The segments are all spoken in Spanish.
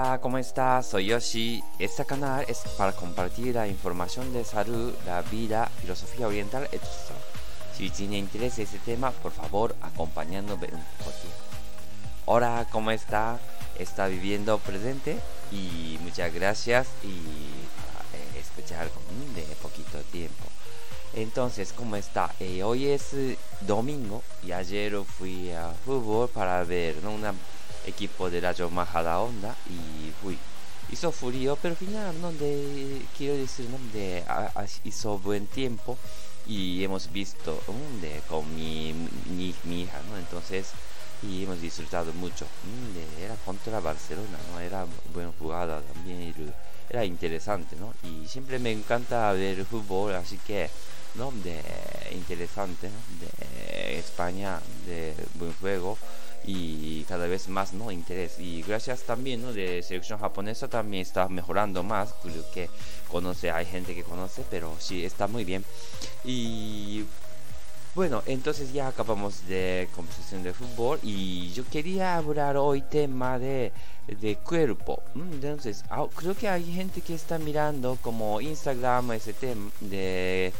Hola, ¿cómo estás? Soy Yoshi. Este canal es para compartir la información de salud, la vida, filosofía oriental, etc. Si tiene interés en este tema, por favor, acompañándome un poco. Hola, ¿cómo está? ¿Está viviendo presente? Y muchas gracias y eh, escuchar de poquito tiempo. Entonces, ¿cómo está? Eh, hoy es eh, domingo y ayer fui a fútbol para ver ¿no? una equipo de la Majada Onda y fui. Hizo frío, pero al final, ¿no? Quiero decir, ¿no? Hizo buen tiempo y hemos visto de, con mi, mi, hija, ¿no? Entonces, y hemos disfrutado mucho. De, era contra Barcelona, ¿no? Era buena jugada también, era interesante, ¿no? Y siempre me encanta ver fútbol, así que, ¿no? De interesante, ¿no? De España, de buen juego y cada vez más no interés. Y gracias también ¿no? de selección japonesa también está mejorando más creo que conoce hay gente que conoce pero sí está muy bien. Y bueno entonces ya acabamos de conversación de fútbol y yo quería hablar hoy tema de de cuerpo. Entonces ah, creo que hay gente que está mirando como Instagram ese tema de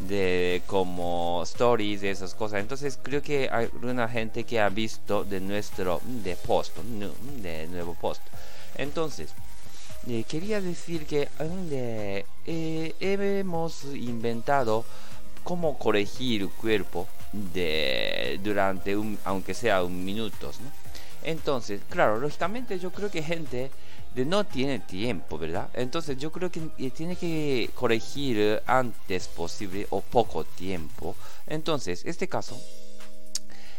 de como stories de esas cosas. Entonces creo que hay una gente que ha visto de nuestro de post de nuevo post. Entonces eh, quería decir que eh, hemos inventado cómo corregir el cuerpo de durante un aunque sea un minutos entonces claro lógicamente yo creo que gente de no tiene tiempo, ¿verdad? Entonces yo creo que eh, tiene que corregir antes posible o poco tiempo. Entonces, este caso,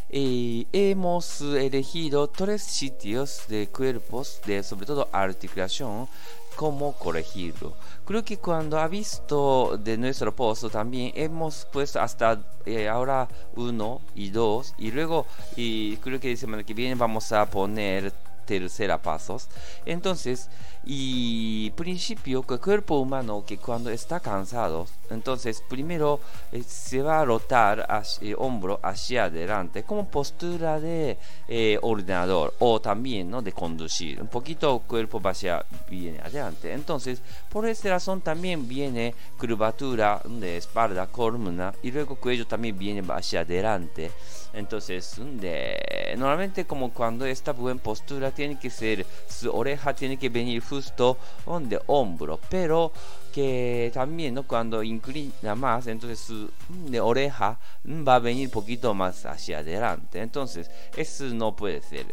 eh, hemos elegido tres sitios de cuerpos, de sobre todo articulación, cómo corregirlo. Creo que cuando ha visto de nuestro post también hemos puesto hasta eh, ahora uno y dos y luego y creo que la semana que viene vamos a poner tercera pasos. Entonces, y principio que el cuerpo humano que cuando está cansado, entonces primero eh, se va a rotar el hombro hacia adelante como postura de eh, ordenador o también ¿no? de conducir. Un poquito el cuerpo va hacia viene adelante. Entonces, por esta razón también viene curvatura de espalda, columna y luego cuello también viene hacia adelante. Entonces, de, normalmente como cuando esta buena postura tiene que ser, su oreja tiene que venir justo donde hombro, pero que también ¿no? cuando inclina más, entonces su de oreja va a venir poquito más hacia adelante. Entonces, eso no puede ser.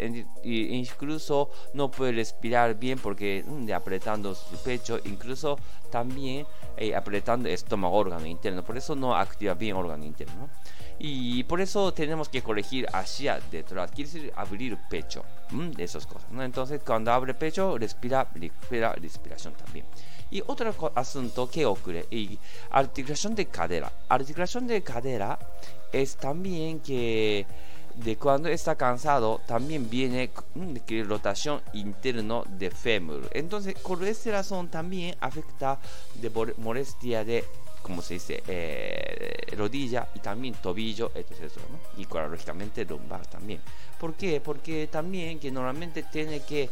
Incluso no puede respirar bien porque de apretando su pecho, incluso también eh, apretando estómago, órgano interno. Por eso no activa bien órgano interno. Y por eso tenemos que corregir hacia detrás. Quiere decir abrir pecho. De esas cosas. ¿no? Entonces, cuando abre pecho, respira, respira respiración también. Y otro asunto que ocurre, y articulación de cadera. Articulación de cadera es también que de cuando está cansado también viene que rotación interno de fémur. Entonces, por esta razón también afecta de molestia de como se dice, eh, rodilla y también tobillo, etc. ¿no? Y lógicamente lumbar también. ¿Por qué? Porque también que normalmente tiene que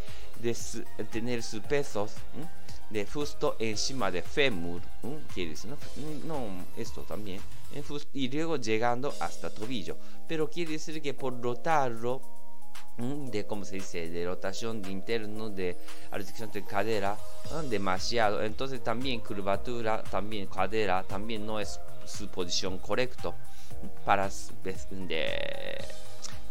tener sus pesos de justo encima de fémur, quiere decir, ¿no? no esto también, y luego llegando hasta tobillo. Pero quiere decir que por rotarlo de cómo se dice de rotación de interno de articulación de cadera demasiado. Entonces también curvatura también cadera también no es su posición correcto para de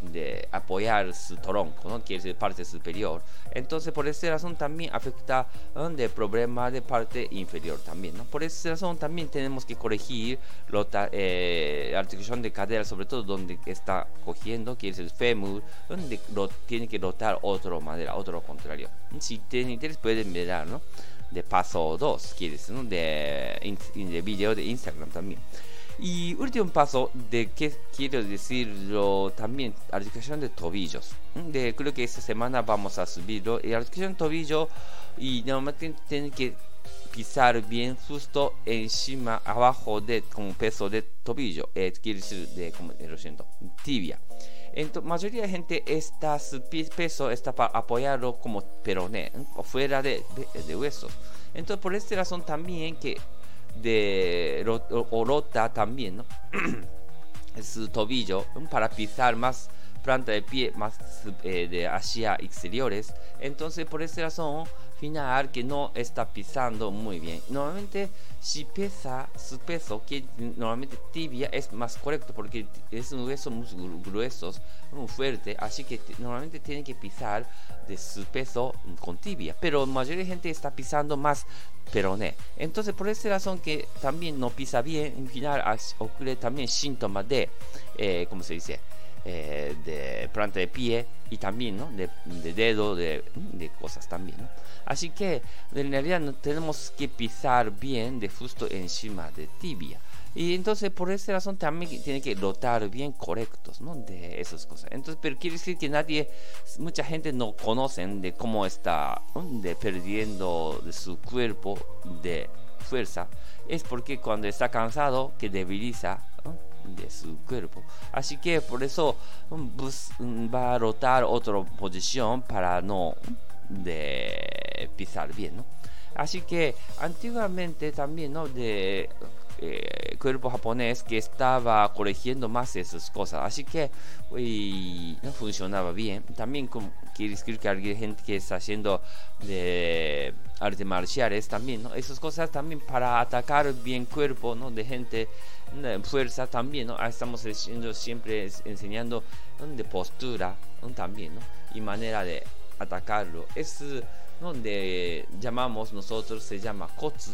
de apoyar su tronco, ¿no? quiere decir parte superior. Entonces, por esa razón también afecta el de problema de parte inferior también. ¿no? Por esa razón también tenemos que corregir la eh, articulación de cadera, sobre todo donde está cogiendo, quiere decir fémur, donde tiene que rotar otra manera, otro contrario. Si tienen interés pueden mirar, ¿no? De paso 2, quiere decir, ¿no? De, de video de Instagram también. Y último paso de qué quiero decirlo también, articulación de tobillos. De, creo que esta semana vamos a subirlo. Y articulación de tobillo y normalmente tiene que pisar bien justo encima, abajo de como peso de tobillo, eh, quiere decir de, como, eh, lo siento, tibia. Entonces, mayoría de gente está su peso está para apoyarlo como peroné, o fuera de, de, huesos. Entonces, por esta razón también que de o rota también, ¿no? su tobillo para pisar más planta de pie más eh, de hacia exteriores. Entonces, por esa razón, final que no está pisando muy bien. Normalmente, si pesa su peso, que normalmente tibia es más correcto porque es un hueso muy grueso, muy fuerte, así que normalmente tiene que pisar de su peso con tibia. Pero la mayoría de gente está pisando más peroné. Entonces, por esa razón que también no pisa bien, en final ocurre también síntomas de, eh, ¿cómo se dice? Eh, de planta de pie y también ¿no? de, dedo, de, de, cosas también. ¿no? Así que en realidad no tenemos que pisar bien de justo encima de tibia. Y entonces por esa razón también tiene que rotar bien correctos, ¿no? De esas cosas. Entonces, pero quiere decir que nadie, mucha gente no conocen de cómo está de perdiendo de su cuerpo de fuerza. Es porque cuando está cansado que debiliza de su cuerpo. Así que por eso pues, va a rotar otra posición para no de pisar bien, ¿no? Así que antiguamente también, ¿no? De eh, cuerpo japonés que estaba corrigiendo más esas cosas. Así que no funcionaba bien. También como, quiere decir que hay gente que está haciendo de artes marciales también, ¿no? Esas cosas también para atacar bien cuerpo, ¿no? De gente fuerza también, ¿no? Estamos haciendo, siempre enseñando de postura también, ¿no? Y manera de atacarlo. Es donde llamamos nosotros, se llama kotsu,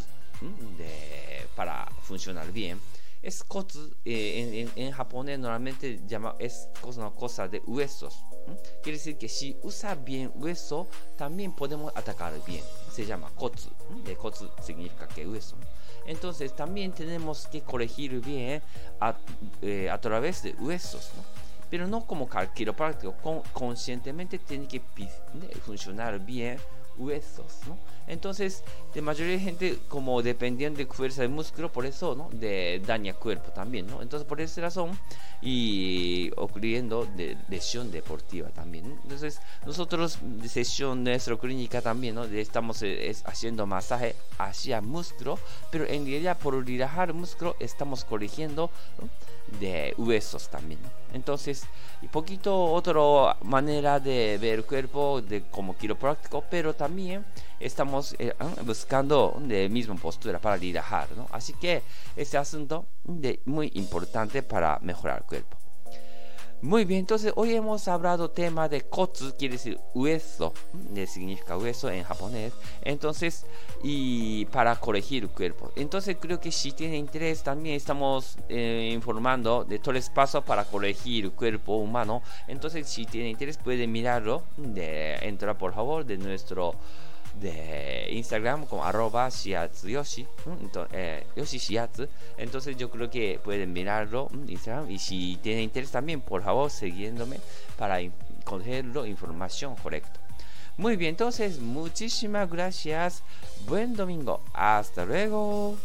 de, para funcionar bien. Es kotsu, eh, en, en, japonés normalmente llama, es una cosa de huesos. Quiere decir que si usa bien hueso, también podemos atacar bien. Se llama kotsu. De kotsu significa que hueso. Entonces también tenemos que corregir bien a, eh, a través de huesos. Pero no como quiropráctico, con, conscientemente tiene que funcionar bien huesos, ¿no? Entonces, de mayoría de gente, como dependiendo de fuerza de músculo, por eso, ¿no? De daña cuerpo también, ¿no? Entonces, por esa razón, y ocurriendo de lesión deportiva también. Entonces, nosotros, de sesión nuestra clínica también, ¿no? Estamos eh, haciendo masaje hacia músculo, pero en realidad, por relajar músculo, estamos corrigiendo, de huesos también. Entonces, y poquito otra manera de ver el cuerpo de como quiropráctico, pero también estamos eh, ah, buscando de misma postura para relajar, ¿no? Así que este asunto de muy importante para mejorar el cuerpo. Muy bien, entonces hoy hemos hablado tema de kotsu, quiere decir hueso, de significa hueso en japonés. Entonces, y para corregir el cuerpo. Entonces creo que si tiene interés también estamos eh, informando de el pasos para corregir el cuerpo humano. Entonces si tiene interés puede mirarlo, de, entra por favor de nuestro de Instagram como arroba shiatsu yoshi, entonces, eh, yoshi shiatsu. Entonces yo creo que pueden mirarlo Instagram y si tienen interés también, por favor, siguiéndome para cogerlo información correcta. Muy bien, entonces muchísimas gracias. Buen domingo. Hasta luego.